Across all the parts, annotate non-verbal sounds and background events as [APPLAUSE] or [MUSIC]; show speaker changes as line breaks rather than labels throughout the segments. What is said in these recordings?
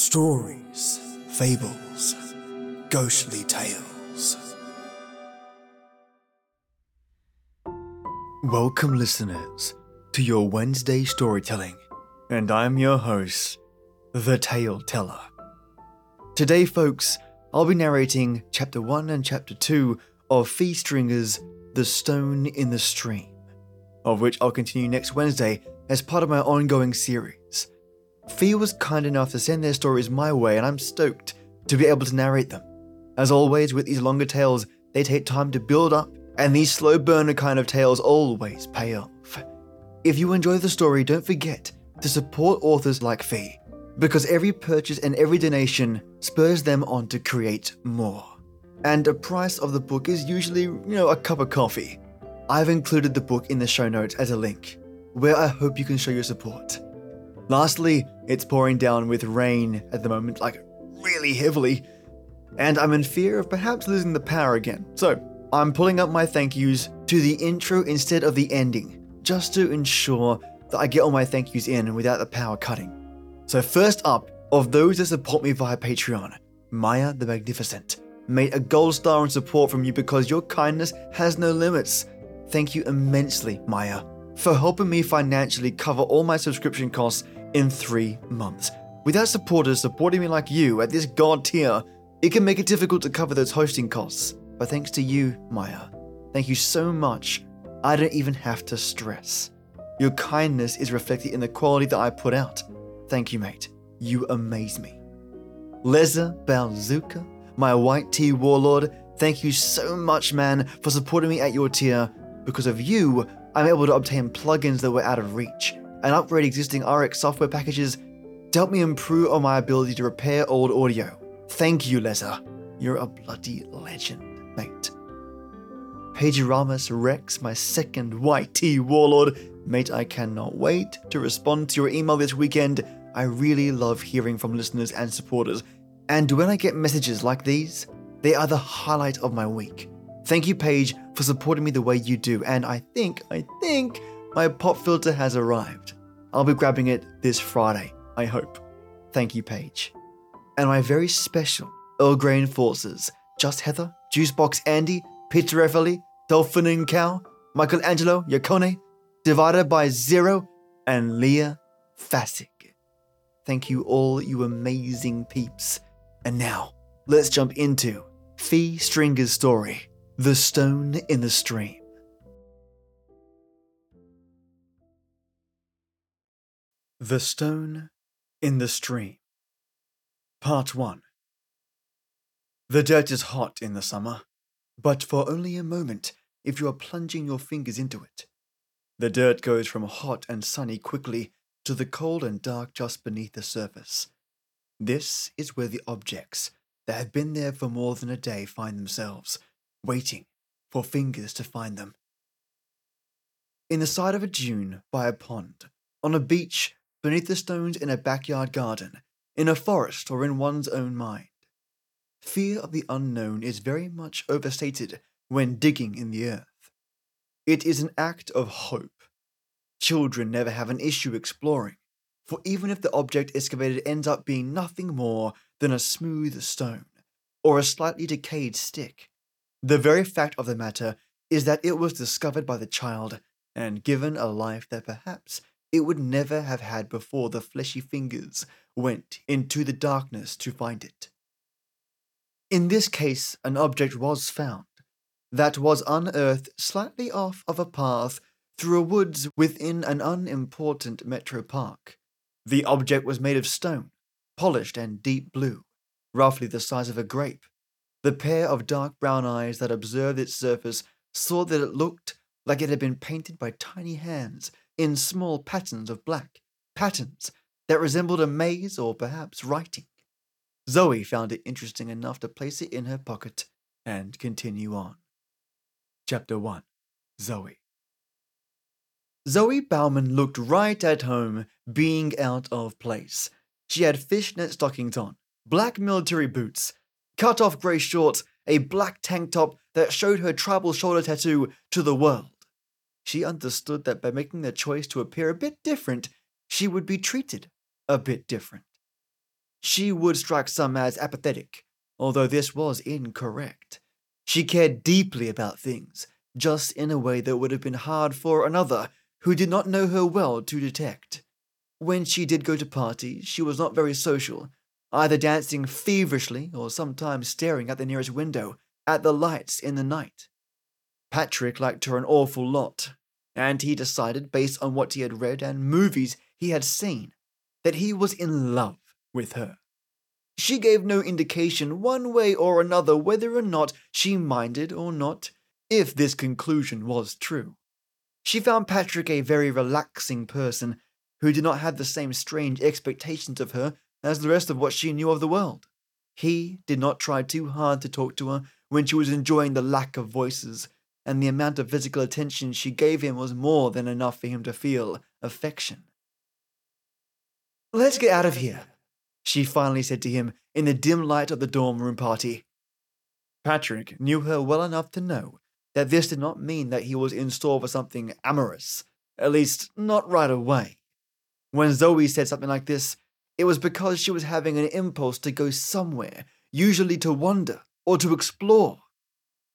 Stories, fables, ghostly tales. Welcome, listeners, to your Wednesday storytelling, and I'm your host, The Tale Teller. Today, folks, I'll be narrating Chapter 1 and Chapter 2 of Phee Stringer's The Stone in the Stream, of which I'll continue next Wednesday as part of my ongoing series. Phee was kind enough to send their stories my way, and I'm stoked to be able to narrate them. As always, with these longer tales, they take time to build up, and these slow burner kind of tales always pay off. If you enjoy the story, don't forget to support authors like Phee, because every purchase and every donation spurs them on to create more. And the price of the book is usually, you know, a cup of coffee. I've included the book in the show notes as a link, where I hope you can show your support. Lastly, it's pouring down with rain at the moment, like really heavily, and I'm in fear of perhaps losing the power again. So, I'm pulling up my thank yous to the intro instead of the ending, just to ensure that I get all my thank yous in without the power cutting. So, first up, of those that support me via Patreon, Mayah the Magnificent made a gold star in support from you because your kindness has no limits. Thank you immensely, Mayah, for helping me financially cover all my subscription costs in three months. Without supporters supporting me like you at this god tier, it can make it difficult to cover those hosting costs. But thanks to you, Mayah, thank you so much. I don't even have to stress. Your kindness is reflected in the quality that I put out. Thank you, mate. You amaze me. Leza Balzuka, my white tea warlord, thank you so much, man, for supporting me at your tier. Because of you, I'm able to obtain plugins that were out of reach and upgrade existing RX software packages to help me improve on my ability to repair old audio. Thank you, Leza. You're a bloody legend, mate. Pageramus Rex, my second YT warlord. Mate, I cannot wait to respond to your email this weekend. I really love hearing from listeners and supporters. And when I get messages like these, they are the highlight of my week. Thank you, Paige, for supporting me the way you do. And I think, I think my pop filter has arrived. I'll be grabbing it this Friday, I hope. Thank you, Paige. And my very special Earl Grey Enforcers, Just Heather, Juicebox Andy, Peter Everly, Dolphin and Cow, Michelangelo Yacone, Divided by Zero, and Leah Fasig. Thank you all, you amazing peeps. And now, let's jump into Phee Stringer's story The Stone in the Stream. The Stone in the Stream. Part 1 The dirt is hot in the summer, but for only a moment if you are plunging your fingers into it. The dirt goes from hot and sunny quickly to the cold and dark just beneath the surface. This is where the objects that have been there for more than a day find themselves, waiting for fingers to find them. In the side of a dune, by a pond, on a beach, beneath the stones in a backyard garden, in a forest, or in one's own mind. Fear of the unknown is very much overstated when digging in the earth. It is an act of hope. Children never have an issue exploring, for even if the object excavated ends up being nothing more than a smooth stone or a slightly decayed stick, the very fact of the matter is that it was discovered by the child and given a life that perhaps it would never have had before the fleshy fingers went into the darkness to find it. In this case, an object was found that was unearthed slightly off of a path through a woods within an unimportant metro park. The object was made of stone, polished and deep blue, roughly the size of a grape. The pair of dark brown eyes that observed its surface saw that it looked like it had been painted by tiny hands in small patterns of black, patterns that resembled a maze or perhaps writing. Zoe found it interesting enough to place it in her pocket and continue on. Chapter 1 Zoe Zoe Bauman looked right at home, being out of place. She had fishnet stockings on, black military boots, cut off grey shorts, a black tank top that showed her tribal shoulder tattoo to the world. She understood that by making the choice to appear a bit different, she would be treated a bit different. she would strike some as apathetic, although this was incorrect. She cared deeply about things, just in a way that would have been hard for another who did not know her well to detect. When she did go to parties, she was not very social, either dancing feverishly or sometimes staring at the nearest window at the lights in the night. Patrick liked her an awful lot, and he decided, based on what he had read and movies he had seen, that he was in love with her. She gave no indication one way or another whether or not she minded or not, if this conclusion was true. She found Patrick a very relaxing person who did not have the same strange expectations of her as the rest of what she knew of the world. He did not try too hard to talk to her when she was enjoying the lack of voices, and the amount of physical attention she gave him was more than enough for him to feel affection. Let's get out of here, she finally said to him in the dim light of the dorm room party. Patrick knew her well enough to know that this did not mean that he was in store for something amorous, at least not right away. When Zoe said something like this, it was because she was having an impulse to go somewhere, usually to wander or to explore.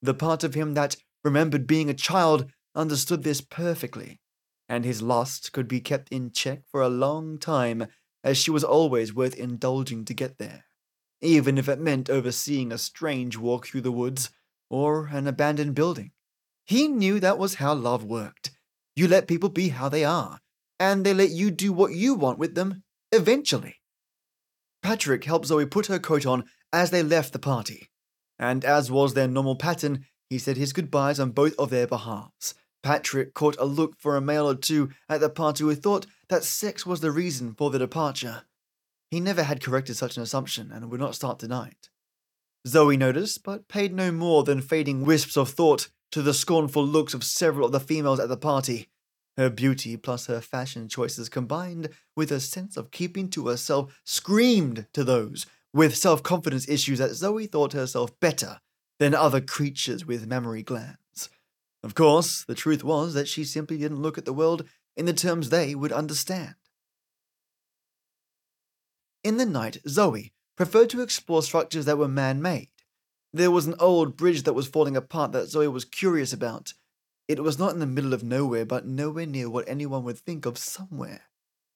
The part of him that remembered being a child understood this perfectly, and his lust could be kept in check for a long time, as she was always worth indulging to get there, even if it meant overseeing a strange walk through the woods or an abandoned building. He knew that was how love worked. You let people be how they are, and they let you do what you want with them Eventually. Patrick helped Zoe put her coat on as they left the party, and as was their normal pattern, he said his goodbyes on both of their behalves. Patrick caught a look for a male or two at the party who thought that sex was the reason for the departure. He never had corrected such an assumption and would not start tonight. Zoe noticed, but paid no more than fading wisps of thought to the scornful looks of several of the females at the party. Her beauty plus her fashion choices combined with a sense of keeping to herself screamed to those with self confidence issues that Zoe thought herself better than other creatures with mammary glands. Of course, the truth was that she simply didn't look at the world in the terms they would understand. In the night, Zoe preferred to explore structures that were man made. There was an old bridge that was falling apart that Zoe was curious about, it was not in the middle of nowhere, but nowhere near what anyone would think of somewhere.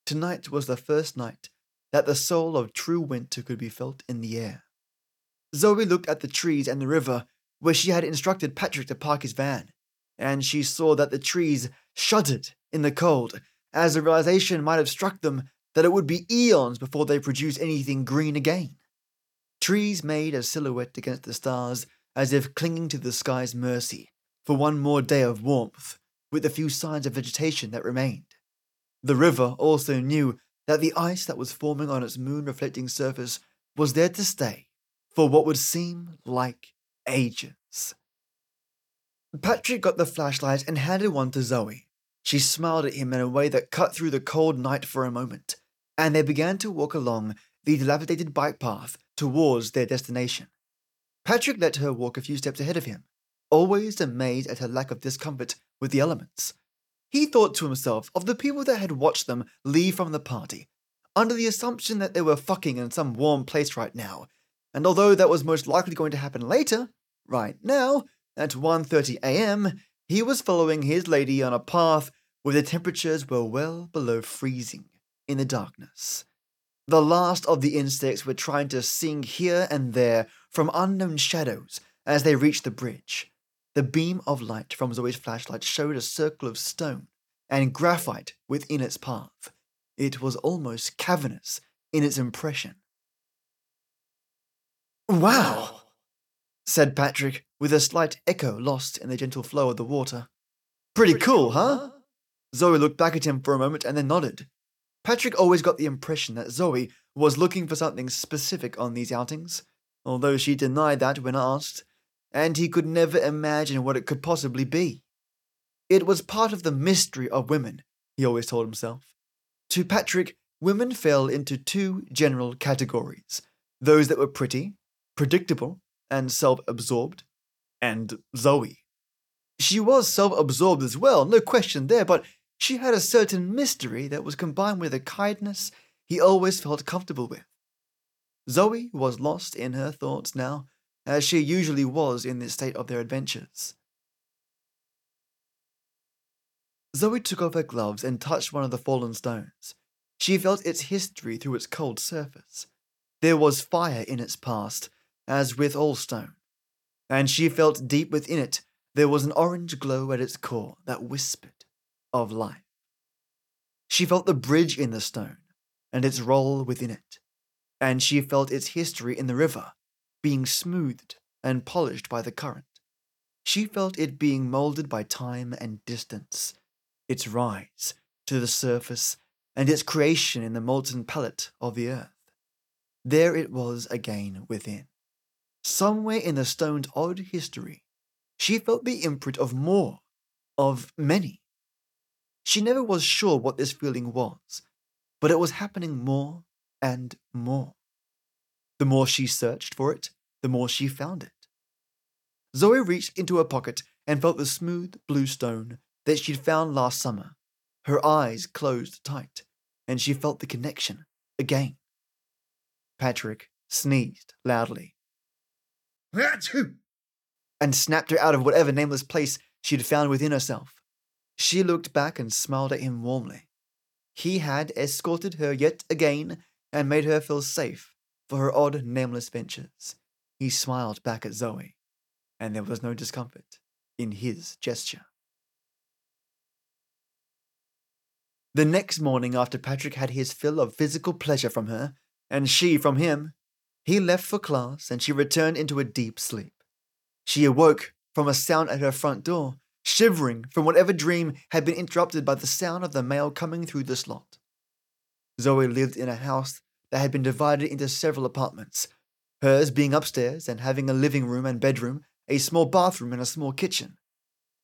Tonight was the first night that the soul of true winter could be felt in the air. Zoe looked at the trees and the river where she had instructed Patrick to park his van, and she saw that the trees shuddered in the cold, as the realization might have struck them that it would be eons before they produced anything green again. Trees made a silhouette against the stars, as if clinging to the sky's mercy, for one more day of warmth, with the few signs of vegetation that remained. The river also knew that the ice that was forming on its moon reflecting surface was there to stay for what would seem like ages. Patrick got the flashlight and handed one to Zoe. She smiled at him in a way that cut through the cold night for a moment, and they began to walk along the dilapidated bike path towards their destination. Patrick let her walk a few steps ahead of him, always amazed at her lack of discomfort with the elements. He thought to himself of the people that had watched them leave from the party, under the assumption that they were fucking in some warm place right now, and although that was most likely going to happen later, right now, at 1:30 a.m., he was following his lady on a path where the temperatures were well below freezing in the darkness. The last of the insects were trying to sing here and there from unknown shadows as they reached the bridge. The beam of light from Zoe's flashlight showed a circle of stone and graphite within its path. It was almost cavernous in its impression. Wow, said Patrick, with a slight echo lost in the gentle flow of the water. Pretty, Pretty cool, cool, huh? Zoe looked back at him for a moment and then nodded. Patrick always got the impression that Zoe was looking for something specific on these outings, although she denied that when asked, and he could never imagine what it could possibly be. It was part of the mystery of women, he always told himself. To Patrick, women fell into two general categories those that were pretty, predictable, and self absorbed, and Zoe. She was self absorbed as well, no question there, but she had a certain mystery that was combined with a kindness he always felt comfortable with. Zoe was lost in her thoughts now, as she usually was in this state of their adventures. Zoe took off her gloves and touched one of the fallen stones. She felt its history through its cold surface. There was fire in its past, as with all stone, and she felt deep within it there was an orange glow at its core that whispered of life. She felt the bridge in the stone and its role within it, and she felt its history in the river being smoothed and polished by the current. She felt it being molded by time and distance, its rise to the surface and its creation in the molten pellet of the earth. There it was again within. Somewhere in the stone's odd history, she felt the imprint of more, of many. She never was sure what this feeling was, but it was happening more and more. The more she searched for it, the more she found it. Zoe reached into her pocket and felt the smooth blue stone that she'd found last summer. Her eyes closed tight, and she felt the connection again. Patrick sneezed loudly [LAUGHS] and snapped her out of whatever nameless place she had found within herself. She looked back and smiled at him warmly. He had escorted her yet again and made her feel safe for her odd, nameless ventures. He smiled back at Zoe, and there was no discomfort in his gesture. The next morning, after Patrick had his fill of physical pleasure from her, and she from him, he left for class and she returned into a deep sleep. She awoke from a sound at her front door, shivering from whatever dream had been interrupted by the sound of the mail coming through the slot. Zoe lived in a house that had been divided into several apartments, hers being upstairs and having a living room and bedroom, a small bathroom, and a small kitchen.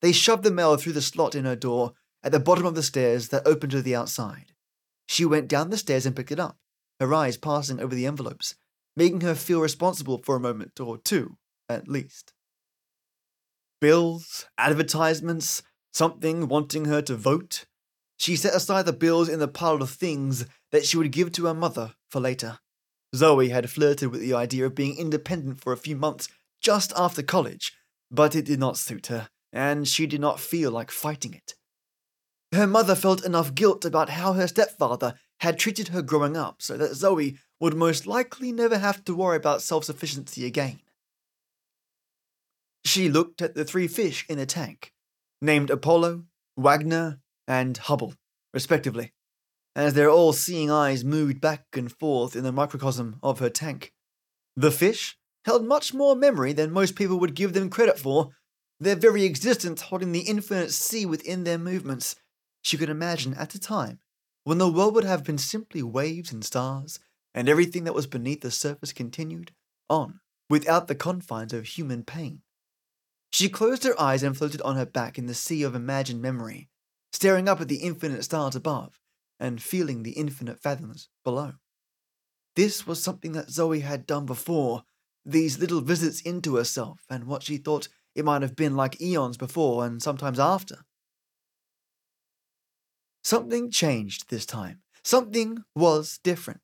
They shoved the mail through the slot in her door at the bottom of the stairs that opened to the outside. She went down the stairs and picked it up, her eyes passing over the envelopes, making her feel responsible for a moment or two, at least. Bills, advertisements, something wanting her to vote, she set aside the bills in the pile of things that she would give to her mother for later. Zoe had flirted with the idea of being independent for a few months just after college, but it did not suit her, and she did not feel like fighting it. Her mother felt enough guilt about how her stepfather had treated her growing up so that Zoe would most likely never have to worry about self sufficiency again. She looked at the three fish in the tank, named Apollo, Wagner, and Hubble, respectively, as their all seeing eyes moved back and forth in the microcosm of her tank. The fish held much more memory than most people would give them credit for, their very existence holding the infinite sea within their movements. She could imagine at a time when the world would have been simply waves and stars, and everything that was beneath the surface continued on without the confines of human pain. She closed her eyes and floated on her back in the sea of imagined memory, staring up at the infinite stars above and feeling the infinite fathoms below. This was something that Zoe had done before, these little visits into herself and what she thought it might have been like eons before and sometimes after. Something changed this time. Something was different.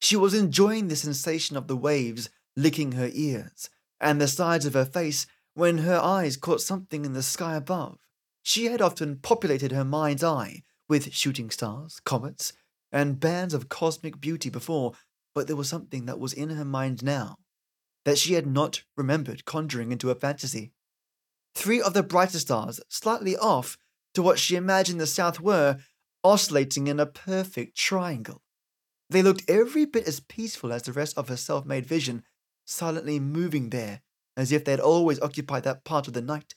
She was enjoying the sensation of the waves licking her ears and the sides of her face when her eyes caught something in the sky above. She had often populated her mind's eye with shooting stars, comets, and bands of cosmic beauty before, but there was something that was in her mind now that she had not remembered conjuring into a fantasy. Three of the brighter stars, slightly off to what she imagined the south were, oscillating in a perfect triangle. They looked every bit as peaceful as the rest of her self made vision, silently moving there as if they had always occupied that part of the night.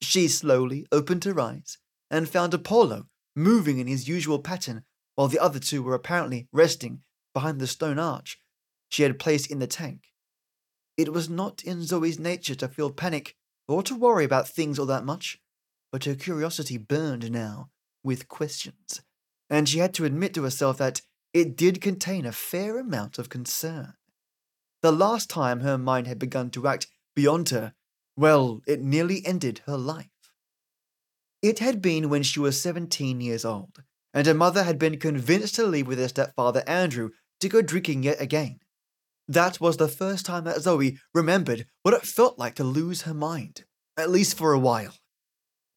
She slowly opened her eyes and found Apollo moving in his usual pattern while the other two were apparently resting behind the stone arch she had placed in the tank. It was not in Zoe's nature to feel panic or to worry about things all that much, but her curiosity burned now with questions, and she had to admit to herself that it did contain a fair amount of concern. The last time her mind had begun to act beyond her well, it nearly ended her life. It had been when she was 17 years old, and her mother had been convinced to leave with her stepfather Andrew to go drinking yet again. That was the first time that Zoe remembered what it felt like to lose her mind, at least for a while.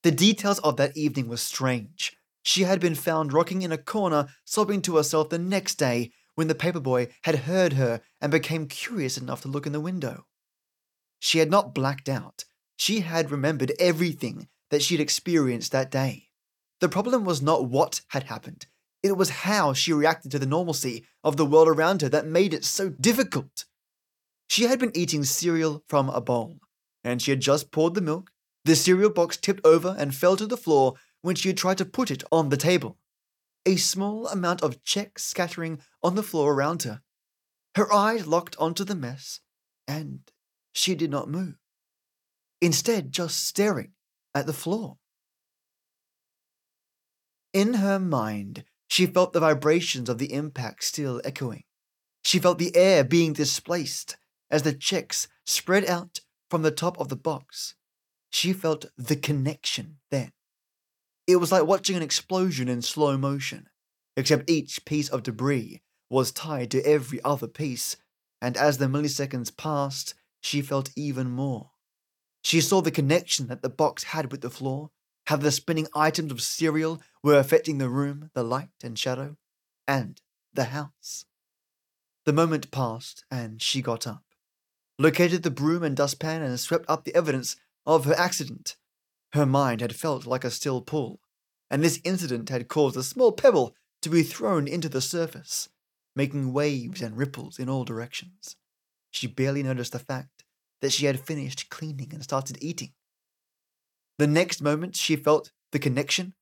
The details of that evening were strange. She had been found rocking in a corner, sobbing to herself the next day when the paperboy had heard her and became curious enough to look in the window. She had not blacked out. She had remembered everything that she'd experienced that day. The problem was not what had happened, it was how she reacted to the normalcy of the world around her that made it so difficult. She had been eating cereal from a bowl, and she had just poured the milk. The cereal box tipped over and fell to the floor when she had tried to put it on the table. A small amount of Chex scattering on the floor around her. Her eyes locked onto the mess, and she did not move. Instead, just staring at the floor. In her mind, she felt the vibrations of the impact still echoing. She felt the air being displaced as the Chex spread out from the top of the box. She felt the connection then. It was like watching an explosion in slow motion, except each piece of debris was tied to every other piece, and as the milliseconds passed, she felt even more. She saw the connection that the box had with the floor, how the spinning items of cereal were affecting the room, the light and shadow, and the house. The moment passed, and she got up, located the broom and dustpan, and swept up the evidence of her accident. Her mind had felt like a still pool, and this incident had caused a small pebble to be thrown into the surface, making waves and ripples in all directions. She barely noticed the fact that she had finished cleaning and started eating. The next moment she felt the connection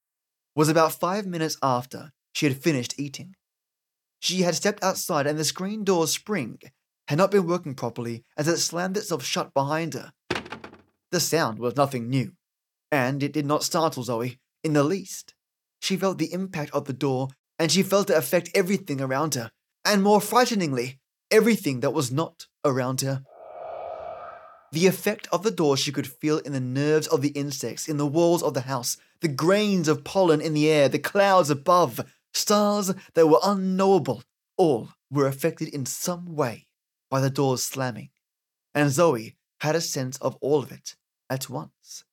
was about five minutes after she had finished eating. She had stepped outside and the screen door's spring had not been working properly as it slammed itself shut behind her. The sound was nothing new, and it did not startle Zoe in the least. She felt the impact of the door and she felt it affect everything around her, and more frighteningly, everything that was not around her. The effect of the door she could feel in the nerves of the insects in the walls of the house, the grains of pollen in the air, the clouds above, stars that were unknowable, all were affected in some way by the door's slamming. And Zoe had a sense of all of it at once.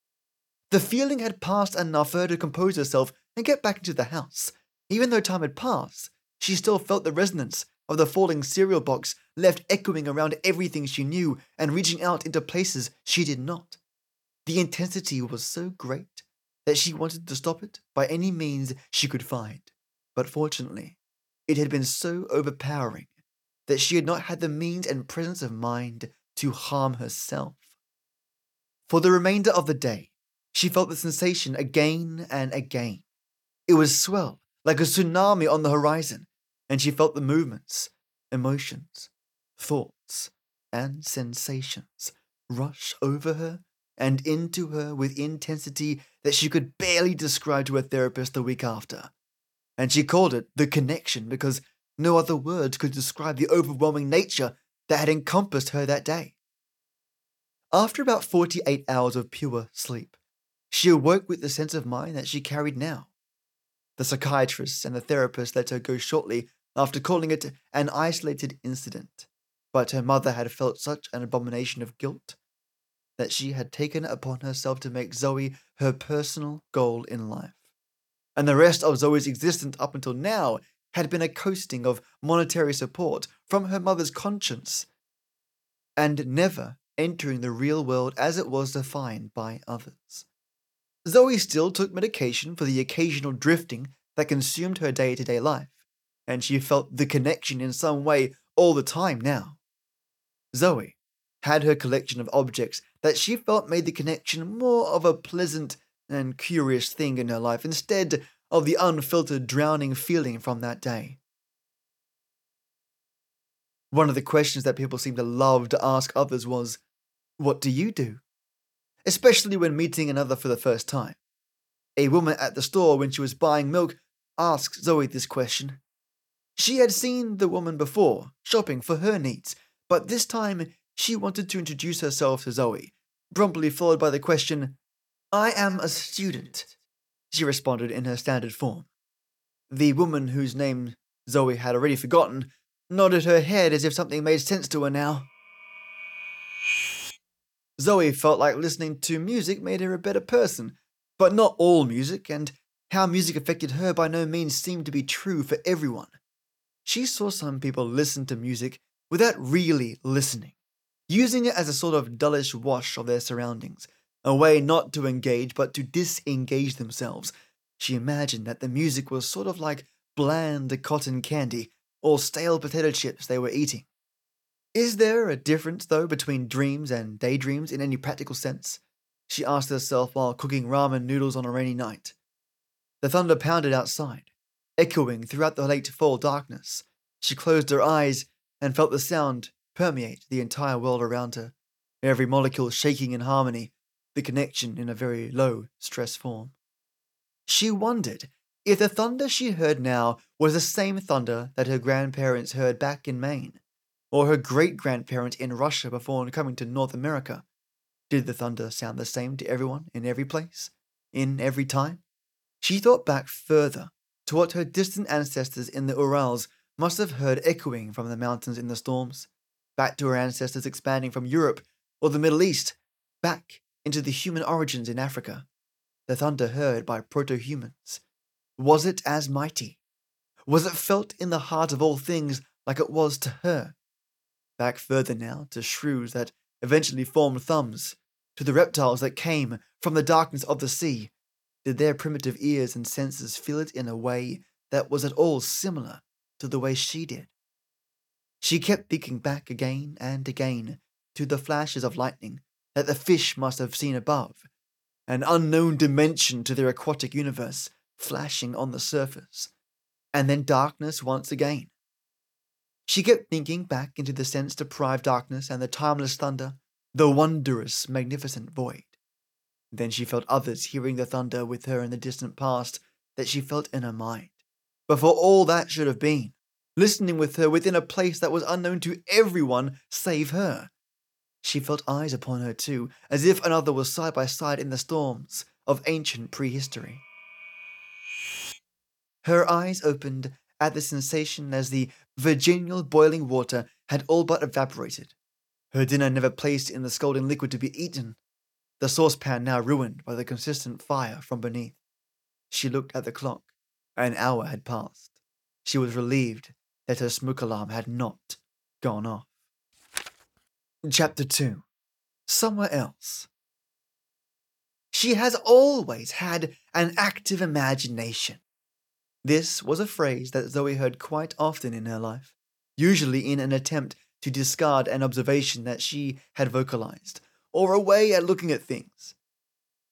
The feeling had passed enough for her to compose herself and get back into the house. Even though time had passed, she still felt the resonance of the falling cereal box left echoing around everything she knew and reaching out into places she did not. The intensity was so great that she wanted to stop it by any means she could find, but fortunately, it had been so overpowering that she had not had the means and presence of mind to harm herself. For the remainder of the day, she felt the sensation again and again. It was swell, like a tsunami on the horizon, and she felt the movements, emotions, thoughts, and sensations rush over her and into her with intensity that she could barely describe to a therapist the week after. And she called it the connection because no other words could describe the overwhelming nature that had encompassed her that day. After about 48 hours of pure sleep, she awoke with the sense of mind that she carried now. The psychiatrist and the therapist let her go shortly after calling it an isolated incident, but her mother had felt such an abomination of guilt that she had taken upon herself to make Zoe her personal goal in life. And the rest of Zoe's existence up until now had been a coasting of monetary support from her mother's conscience, and never entering the real world as it was defined by others. Zoe still took medication for the occasional drifting that consumed her day to day life, and she felt the connection in some way all the time now. Zoe had her collection of objects that she felt made the connection more of a pleasant and curious thing in her life instead of the unfiltered drowning feeling from that day. One of the questions that people seem to love to ask others was, What do you do? Especially when meeting another for the first time. A woman at the store when she was buying milk asked Zoe this question, she had seen the woman before, shopping for her needs, but this time she wanted to introduce herself to Zoe, promptly followed by the question, I am a student, she responded in her standard form. The woman whose name Zoe had already forgotten nodded her head as if something made sense to her now. Zoe felt like listening to music made her a better person, but not all music, and how music affected her by no means seemed to be true for everyone. She saw some people listen to music without really listening, using it as a sort of dullish wash of their surroundings, a way not to engage but to disengage themselves. She imagined that the music was sort of like bland cotton candy or stale potato chips they were eating. Is there a difference, though, between dreams and daydreams in any practical sense? She asked herself while cooking ramen noodles on a rainy night. The thunder pounded outside, echoing throughout the late fall darkness. She closed her eyes and felt the sound permeate the entire world around her, every molecule shaking in harmony, the connection in a very low stress form. She wondered if the thunder she heard now was the same thunder that her grandparents heard back in Maine or her great grandparents in Russia before coming to North America. Did the thunder sound the same to everyone in every place, in every time? She thought back further to what her distant ancestors in the Urals must have heard echoing from the mountains in the storms, back to her ancestors expanding from Europe or the Middle East, back into the human origins in Africa. The thunder heard by proto humans. Was it as mighty? Was it felt in the heart of all things like it was to her? Back further now to shrews that eventually formed thumbs, to the reptiles that came from the darkness of the sea. Did their primitive ears and senses feel it in a way that was at all similar to the way she did? She kept thinking back again and again to the flashes of lightning that the fish must have seen above, an unknown dimension to their aquatic universe flashing on the surface, and then darkness once again she kept thinking back into the sense deprived darkness and the timeless thunder, the wondrous, magnificent void. Then she felt others hearing the thunder with her in the distant past that she felt in her mind. Before all that should have been, listening with her within a place that was unknown to everyone save her. She felt eyes upon her too, as if another was side by side in the storms of ancient prehistory. Her eyes opened at the sensation as the virginal boiling water had all but evaporated. Her dinner never placed in the scalding liquid to be eaten, the saucepan now ruined by the consistent fire from beneath. She looked at the clock. An hour had passed. She was relieved that her smoke alarm had not gone off. Chapter 2 Somewhere Else She has always had an active imagination. This was a phrase that Zoe heard quite often in her life, usually in an attempt to discard an observation that she had vocalized, or a way at looking at things.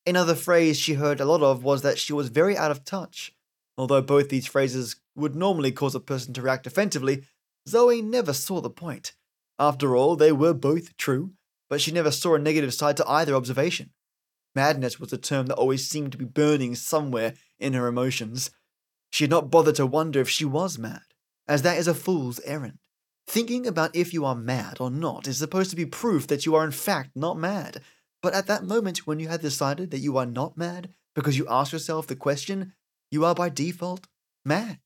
Another phrase she heard a lot of was that she was very out of touch. Although both these phrases would normally cause a person to react offensively, Zoe never saw the point. After all, they were both true, but she never saw a negative side to either observation. Madness was a term that always seemed to be burning somewhere in her emotions, she had not bothered to wonder if she was mad, as that is a fool's errand. Thinking about if you are mad or not is supposed to be proof that you are in fact not mad. But at that moment when you have decided that you are not mad because you ask yourself the question, you are by default mad.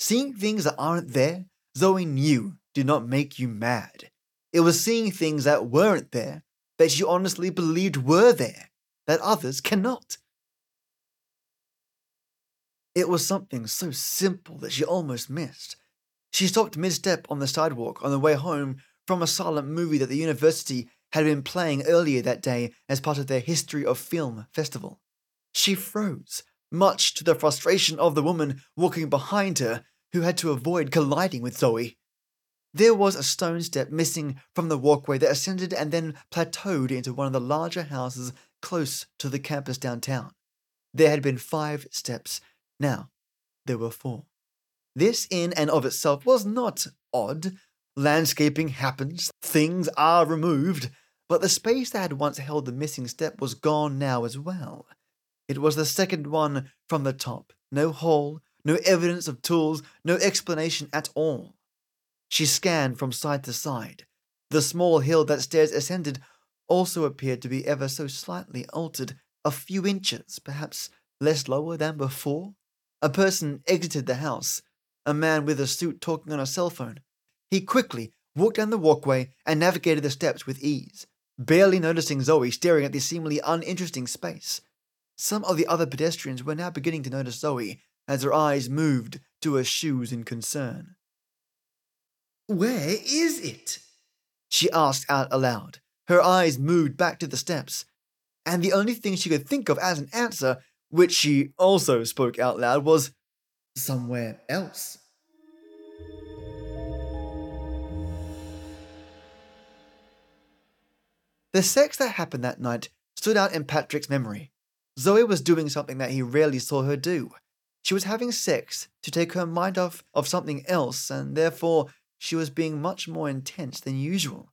Seeing things that aren't there, Zoe knew did not make you mad. It was seeing things that weren't there that you honestly believed were there, that others cannot. It was something so simple that she almost missed. She stopped mid step on the sidewalk on the way home from a silent movie that the university had been playing earlier that day as part of their History of Film festival. She froze, much to the frustration of the woman walking behind her who had to avoid colliding with Zoe. There was a stone step missing from the walkway that ascended and then plateaued into one of the larger houses close to the campus downtown. There had been five steps now, there were four. This, in and of itself, was not odd. Landscaping happens, things are removed, but the space that had once held the missing step was gone now as well. It was the second one from the top. No hole, no evidence of tools, no explanation at all. She scanned from side to side. The small hill that stairs ascended also appeared to be ever so slightly altered, a few inches, perhaps less lower than before. A person exited the house, a man with a suit talking on a cell phone. He quickly walked down the walkway and navigated the steps with ease, barely noticing Zoe staring at the seemingly uninteresting space. Some of the other pedestrians were now beginning to notice Zoe as her eyes moved to her shoes in concern. Where is it? She asked out aloud. Her eyes moved back to the steps, and the only thing she could think of as an answer, which she also spoke out loud, was somewhere else. The sex that happened that night stood out in Patrick's memory. Zoe was doing something that he rarely saw her do. She was having sex to take her mind off of something else, and therefore she was being much more intense than usual.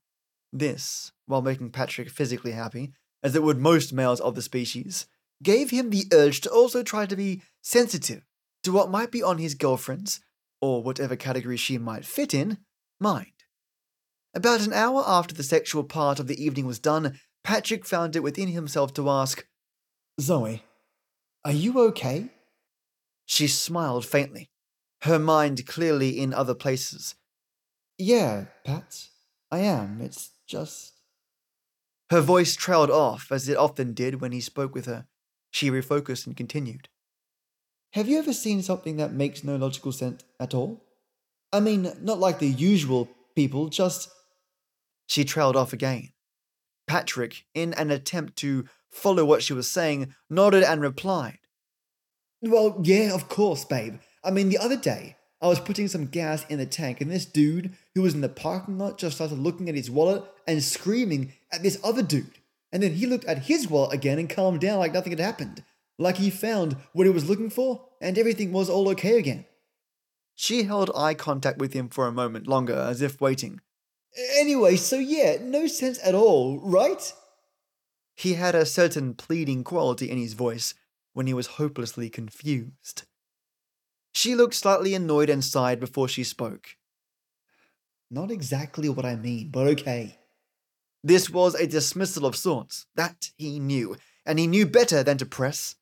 This, while making Patrick physically happy, as it would most males of the species, gave him the urge to also try to be sensitive to what might be on his girlfriend's, or whatever category she might fit in, mind. About an hour after the sexual part of the evening was done, Patrick found it within himself to ask, Zoe, are you okay? She smiled faintly, her mind clearly in other places. Yeah, Pat, I am. It's just. Her voice trailed off, as it often did when he spoke with her. She refocused and continued. Have you ever seen something that makes no logical sense at all? I mean, not like the usual people, just. She trailed off again. Patrick, in an attempt to follow what she was saying, nodded and replied. Well, yeah, of course, babe. I mean, the other day, I was putting some gas in the tank, and this dude who was in the parking lot just started looking at his wallet and screaming at this other dude. And then he looked at his wallet again and calmed down like nothing had happened, like he found what he was looking for, and everything was all okay again. She held eye contact with him for a moment longer, as if waiting. Anyway, so yeah, no sense at all, right? He had a certain pleading quality in his voice when he was hopelessly confused. She looked slightly annoyed and sighed before she spoke. Not exactly what I mean, but okay. This was a dismissal of sorts, that he knew, and he knew better than to press.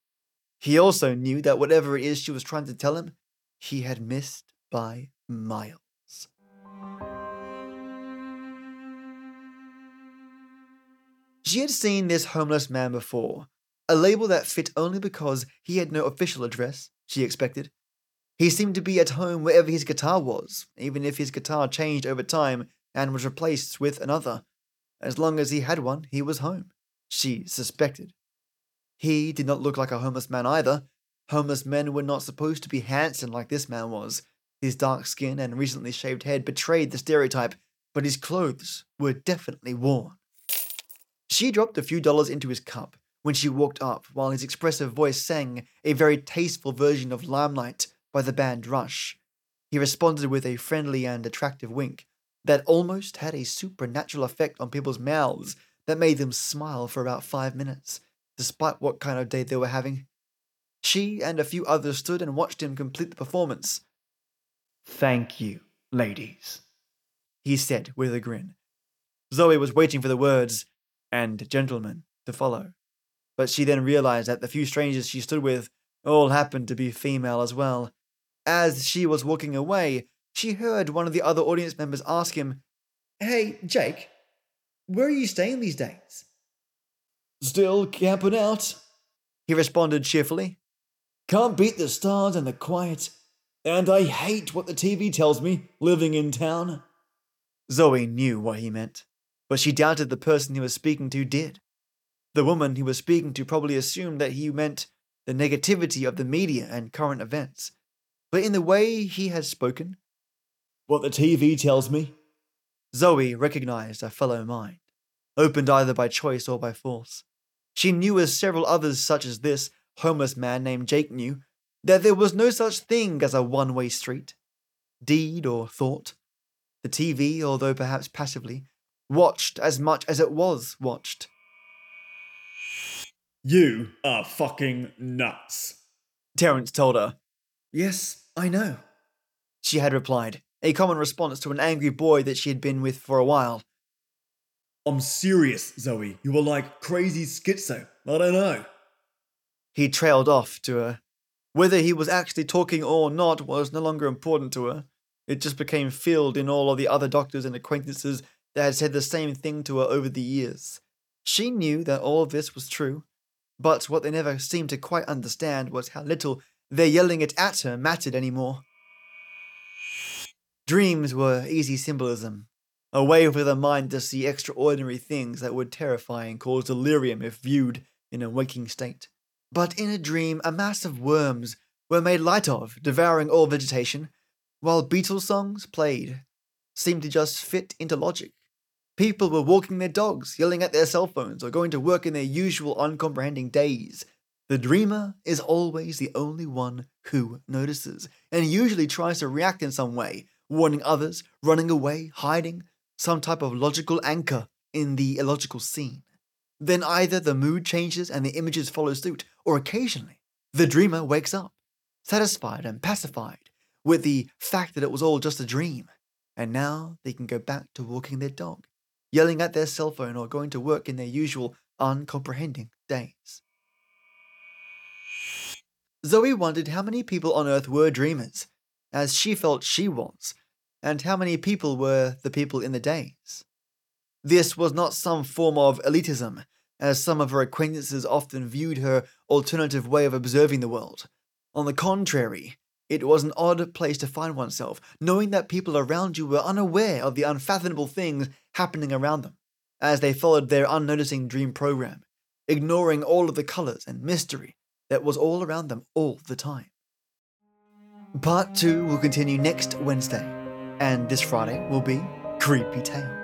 He also knew that whatever it is she was trying to tell him, he had missed by miles. She had seen this homeless man before, a label that fit only because he had no official address, she expected. He seemed to be at home wherever his guitar was, even if his guitar changed over time and was replaced with another. As long as he had one, he was home, she suspected. He did not look like a homeless man either. Homeless men were not supposed to be handsome like this man was. His dark skin and recently shaved head betrayed the stereotype, but his clothes were definitely worn. She dropped a few dollars into his cup when she walked up while his expressive voice sang a very tasteful version of Limelight by the band Rush. He responded with a friendly and attractive wink that almost had a supernatural effect on people's mouths that made them smile for about five minutes, despite what kind of day they were having. She and a few others stood and watched him complete the performance. Thank you, ladies, he said with a grin. Zoe was waiting for the words, and gentlemen, to follow but she then realized that the few strangers she stood with all happened to be female as well. As she was walking away, she heard one of the other audience members ask him, Hey, Jake, where are you staying these days? Still camping out, he responded cheerfully. Can't beat the stars and the quiet, and I hate what the TV tells me living in town. Zoe knew what he meant, but she doubted the person he was speaking to did. The woman he was speaking to probably assumed that he meant the negativity of the media and current events. But in the way he had spoken, what the TV tells me, Zoe recognized a fellow mind, opened either by choice or by force. She knew, as several others such as this homeless man named Jake knew, that there was no such thing as a one way street. Deed or thought. The TV, although perhaps passively, watched as much as it was watched.
You are fucking nuts.
Terence told her. Yes, I know. She had replied, a common response to an angry boy that she had been with for a while.
I'm serious, Zoe. You were like crazy schizo. I don't know.
He trailed off to her. Whether he was actually talking or not was no longer important to her. It just became filled in all of the other doctors and acquaintances that had said the same thing to her over the years. She knew that all of this was true, but what they never seemed to quite understand was how little their yelling it at her mattered anymore. Dreams were easy symbolism, a way for the mind to see extraordinary things that would terrify and cause delirium if viewed in a waking state. But in a dream, a mass of worms were made light of, devouring all vegetation, while Beatles songs played seemed to just fit into logic. People were walking their dogs, yelling at their cell phones, or going to work in their usual uncomprehending daze. The dreamer is always the only one who notices, and usually tries to react in some way, warning others, running away, hiding, some type of logical anchor in the illogical scene. Then either the mood changes and the images follow suit, or occasionally, the dreamer wakes up, satisfied and pacified with the fact that it was all just a dream, and now they can go back to walking their dog, yelling at their cell phone, or going to work in their usual uncomprehending daze. Zoe wondered how many people on Earth were dreamers, as she felt she was, and how many people were the people in the daze. This was not some form of elitism, as some of her acquaintances often viewed her alternative way of observing the world. On the contrary, it was an odd place to find oneself, knowing that people around you were unaware of the unfathomable things happening around them, as they followed their unnoticing dream program, ignoring all of the colors and mystery that was all around them all the time. Part 2 will continue next Wednesday, and this Friday will be Creepy Tales.